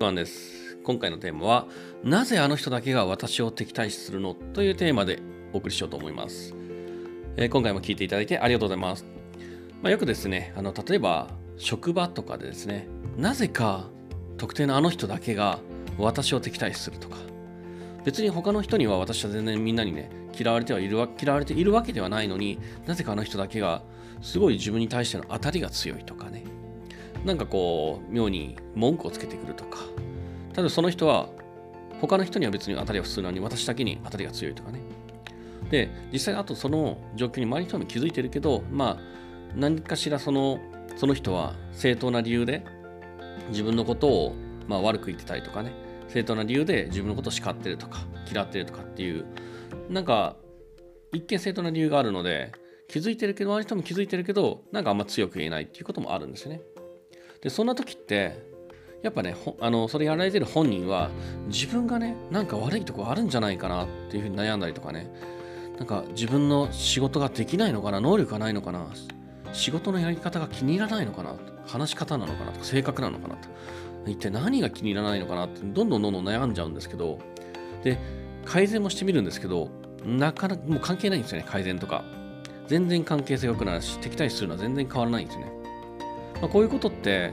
なんです。今回のテーマはなぜあの人だけが私を敵対視するの？というテーマでお送りしようと思います、えー、今回も聞いていただいてありがとうございます、まあ、よくですねあの例えば職場とかでですねなぜか特定のあの人だけが私を敵対視するとか。別に他の人には私は全然みんなにね嫌われてはいるわ嫌われているわけではないのになぜかあの人だけがすごい自分に対しての当たりが強いとかね。なんかこう妙に文句をつけてくるとか。ただその人は他の人には別に当たりは普通なのに私だけに当たりが強いとかね。で実際あとその状況に周りの人も気づいてるけどまあ何かしらそのその人は正当な理由で自分のことをまあ悪く言ってたりとかね。正当な理由で自分のことを叱ってるとか嫌ってるとかっていうなんか一見正当な理由があるので気づいてるけど周りの人も気づいてるけどなんかあんま強く言えないっていうこともあるんですよね。でそんな時ってやっぱねあのそれやられてる本人は自分がねなんか悪いとこあるんじゃないかなっていうふうに悩んだりとかね。なんか自分の仕事ができないのかな能力がないのかな仕事のやり方が気に入らないのかな話し方なのかなとか性格なのかなと一体何が気に入らないのかなってどんどんどんどん悩んじゃうんですけど。で改善もしてみるんですけどなかなかもう関係ないんですよね改善とか。全然関係性が良くなるし敵対するのは全然変わらないんですよね。まあ、こういうことって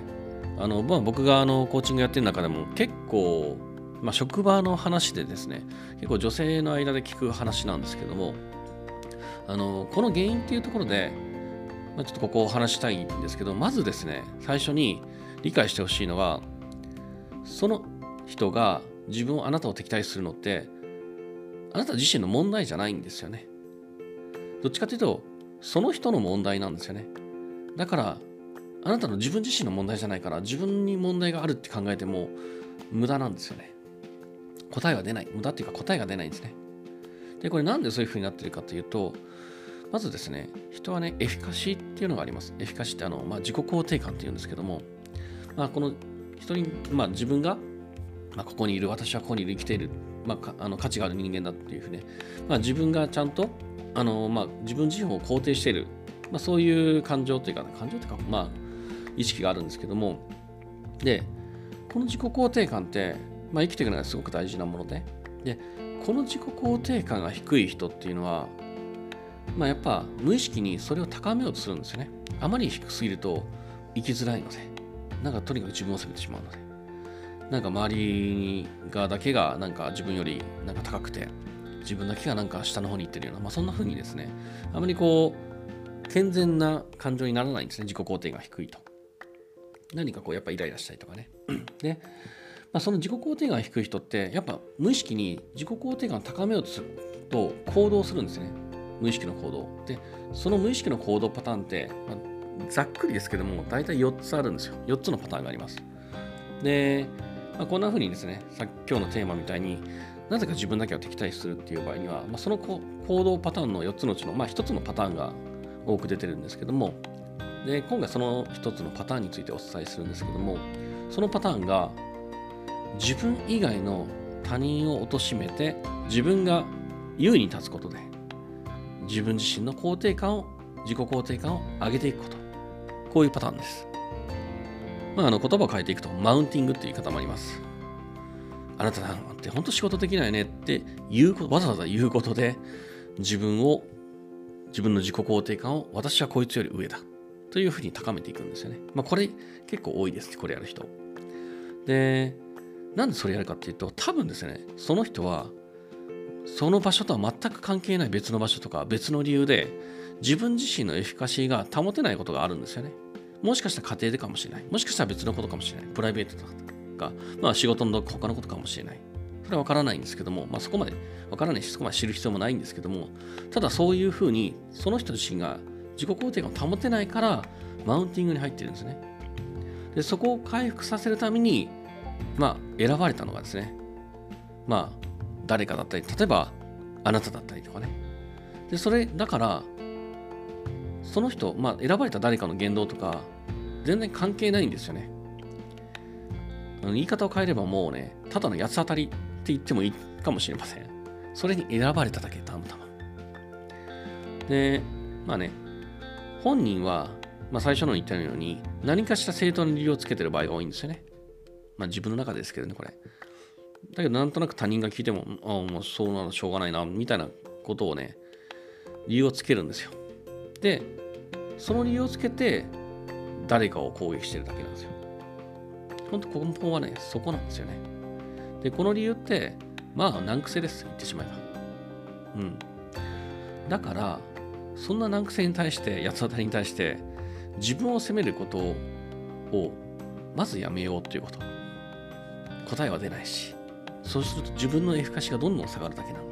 あの、まあ、僕があのコーチングやってる中でも結構、まあ、職場の話でですね結構女性の間で聞く話なんですけどもあのこの原因っていうところで、まあ、ちょっとここを話したいんですけどまずですね最初に理解してほしいのはその人が自分をあなたを敵対するのってあなた自身の問題じゃないんですよね。どっちかというとその人の問題なんですよね。だからあなたの自分自身の問題じゃないから自分に問題があるって考えても無駄なんですよね。答えは出ない。無駄っていうか答えが出ないんですね。でこれなんでそういう風になってるかというとまずですね人はねエフィカシーっていうのがあります。エフィカシーってあの、まあ、自己肯定感っていうんですけども、まあ、この人に、まあ、自分が、まあ、ここにいる私はここにいる生きている、まあ、あの価値がある人間だっていうふうにね、まあ、自分がちゃんとあの、まあ、自分自身を肯定している、まあ、そういう感情というか、感情というか、まあ、意識があるんですけどもでこの自己肯定感って、まあ、生きていくのがすごく大事なものででこの自己肯定感が低い人っていうのは、まあ、やっぱ無意識にそれを高めようとするんですよね。あまり低すぎると生きづらいのでなんかとにかく自分を責めてしまうので。なんか周りがだけがなんか自分よりなんか高くて自分だけがなんか下の方に行ってるような、まあ、そんな風にですねあまりこう健全な感情にならないんですね自己肯定が低いと。何かこうやっぱイライラしたりとかね。で、まあ、その自己肯定感が低い人ってやっぱ無意識に自己肯定感を高めようとすると行動するんですね。無意識の行動。で、その無意識の行動パターンって、まあ、ざっくりですけども大体4つあるんですよ。4つのパターンがあります。で、まあ、こんな風にですね、さ今日のテーマみたいになぜか自分だけを敵対するっていう場合には、まあ、その行動パターンの4つのうちの、まあ、1つのパターンが多く出てるんですけども、で今回その一つのパターンについてお伝えするんですけどもそのパターンが自分以外の他人を貶めて自分が優位に立つことで自分自身の肯定感を自己肯定感を上げていくこと。こういうパターンです、まあ、あの言葉を変えていくとマウンティングっていう言い方もあります。あなたなんて本当仕事できないねって言うことわざわざ言うことで自分を自分の自己肯定感を私はこいつより上だ。というふうに高めていくんですよね。まあ、これ結構多いです、これやる人。で、なんでそれやるかっていうと、多分ですね、その人は、その場所とは全く関係ない別の場所とか別の理由で、自分自身のエフィカシーが保てないことがあるんですよね。もしかしたら家庭でかもしれない。もしかしたら別のことかもしれない。プライベートとか、まあ仕事の他のことかもしれない。それは分からないんですけども、まあ、そこまで分からないし、そこまで知る必要もないんですけども、ただそういうふうに、その人自身が自己肯定感を保てないからマウンティングに入ってるんですね。でそこを回復させるために、まあ、選ばれたのがですね、まあ、誰かだったり、例えばあなただったりとかね。で、それだから、その人、まあ、選ばれた誰かの言動とか、全然関係ないんですよね。言い方を変えればもうね、ただの八つ当たりって言ってもいいかもしれません。それに選ばれただけ、たまたま。で、まあね、本人は、まあ、最初の言ったように何かしら正当な理由をつけてる場合が多いんですよね。まあ自分の中ですけどね、これ。だけどなんとなく他人が聞いても、ああ、もうそうなのしょうがないな、みたいなことをね、理由をつけるんですよ。で、その理由をつけて、誰かを攻撃してるだけなんですよ。本当根本はね、そこなんですよね。で、この理由って、まあ難癖です、言ってしまえば。うん。だから、そんな難癖に対して、八つ当たりに対して、自分を責めることを、まずやめようということ。答えは出ないし、そうすると自分のエフィカシがどんどん下がるだけなん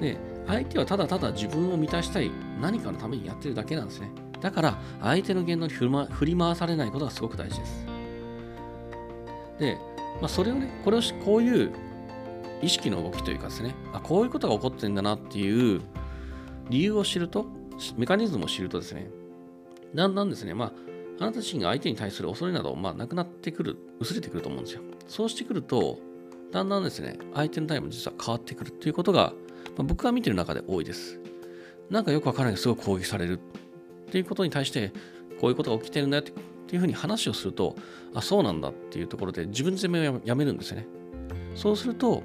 で。で、相手はただただ自分を満たしたい何かのためにやってるだけなんですね。だから、相手の言動に振り回されないことがすごく大事です。で、まあ、それをね、これをこういう意識の動きというかですね、あこういうことが起こってるんだなっていう理由を知ると、メカニズムを知るとですね、だんだんですね、まあ、あなた自身が相手に対する恐れなど、まあ、なくなってくる、薄れてくると思うんですよ。そうしてくると、だんだんですね、相手のタイムも実は変わってくるということが、まあ、僕が見てる中で多いです。なんかよくわからないけど、すごい攻撃されるっていうことに対して、こういうことが起きてるんだよってっていうふうに話をすると、あ、そうなんだっていうところで自分責めをやめるんですよね。そうすると、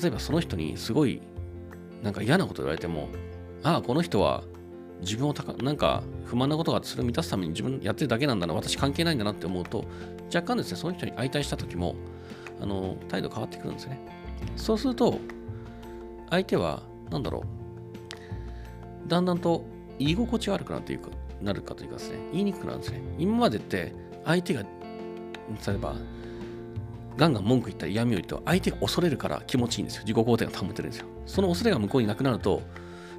例えばその人にすごいなんか嫌なこと言われても、ああ、この人は自分をたかなんか不満なことがそれを満たすために自分やってるだけなんだな、私関係ないんだなって思うと、若干ですね、その人に相対した時も、あの、態度変わってくるんですね。そうすると、相手は、なんだろう、だんだんと居心地悪くなっていくなるかというかですね、言いにくくなるんですね。今までって相手が、例えば、ガンガン文句言ったり嫌味を言うと相手が恐れるから気持ちいいんですよ。自己肯定が保てるんですよ。その恐れが向こうになくなると、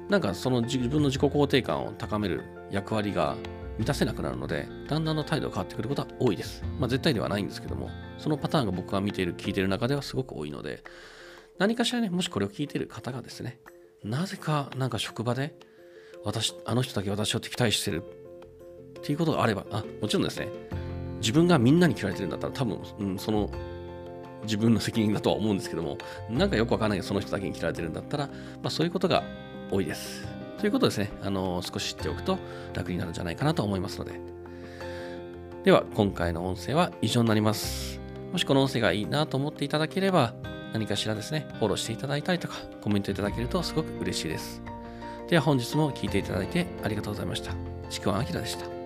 なんかその自分の自己肯定感を高める役割が満たせなくなるので、だんだんの態度が変わってくることは多いです。まあ絶対ではないんですけども、そのパターンが僕が見ている、聞いている中ではすごく多いので、何かしらね、もしこれを聞いている方がですね、なぜかなんか職場で私、あの人だけ私を敵対してるっていうことがあれば、あ、もちろんですね、自分がみんなに嫌われてるんだったら多分、うん、その自分の責任だとは思うんですけども、なんかよくわからないけど、その人だけに嫌われてるんだったら、まあそういうことが多いです。ということですね、あの少し知っておくと楽になるんじゃないかなと思いますので。では、今回の音声は以上になります。もしこの音声がいいなと思っていただければ、何かしらですね、フォローしていただいたりとか、コメントいただけるとすごく嬉しいです。では本日も聴いていただいてありがとうございました。ちくわあきらでした。